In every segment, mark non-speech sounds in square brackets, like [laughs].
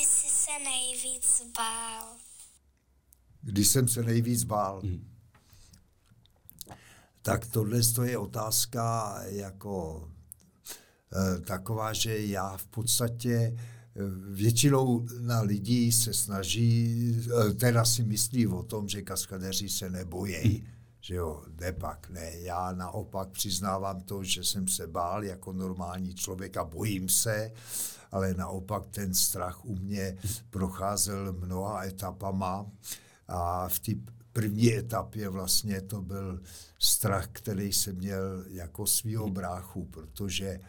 Kdy jsi se nejvíc bál? Když jsem se nejvíc bál. Hmm. Tak tohle je otázka jako e, taková, že já v podstatě e, většinou na lidí se snaží, e, teda si myslí o tom, že kaskadeři se nebojí. Hmm že jo, nepak, ne. Já naopak přiznávám to, že jsem se bál jako normální člověk a bojím se, ale naopak ten strach u mě procházel mnoha etapama a v té první etapě vlastně to byl strach, který jsem měl jako svýho bráchu, protože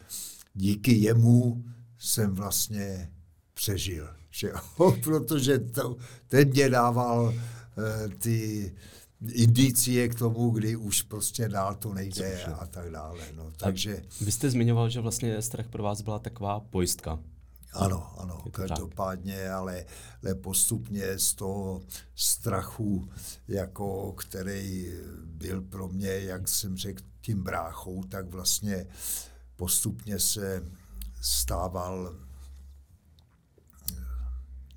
díky jemu jsem vlastně přežil. Že jo? [laughs] protože to, ten mě dával uh, ty indicie k tomu, kdy už prostě dál to nejde Cože. a tak dále. No, takže... A vy jste zmiňoval, že vlastně strach pro vás byla taková pojistka. Ano, ano, každopádně, tak. ale, ale postupně z toho strachu, jako který byl pro mě, jak jsem řekl, tím bráchou, tak vlastně postupně se stával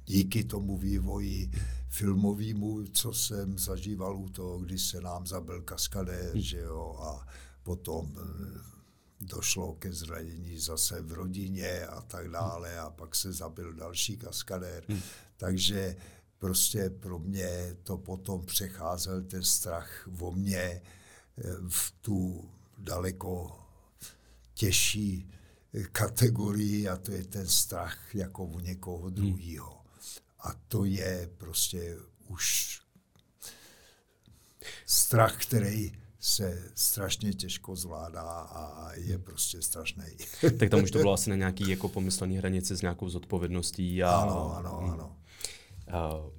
díky tomu vývoji filmovýmu, co jsem zažíval u toho, když se nám zabil kaskadér, hmm. že jo, a potom eh, došlo ke zranění zase v rodině a tak dále a pak se zabil další kaskadér. Hmm. Takže prostě pro mě to potom přecházel ten strach o mě eh, v tu daleko těžší kategorii a to je ten strach jako u někoho hmm. druhého. A to je prostě už strach, který se strašně těžko zvládá a je prostě strašný. [laughs] tak tam už to bylo asi na nějaký jako pomyslný hranici s nějakou zodpovědností. A... Ano, ano, hmm. ano. Uh...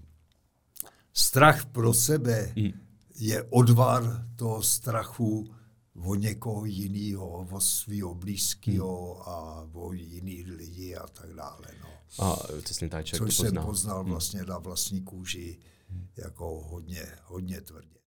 Strach pro sebe hmm. je odvar toho strachu o někoho jiného, o svého blízkého hmm. a o jiný lidi a tak dále. No. A přesně tak, Což to poznal. jsem poznal hmm. vlastně na vlastní kůži jako hodně, hodně tvrdě.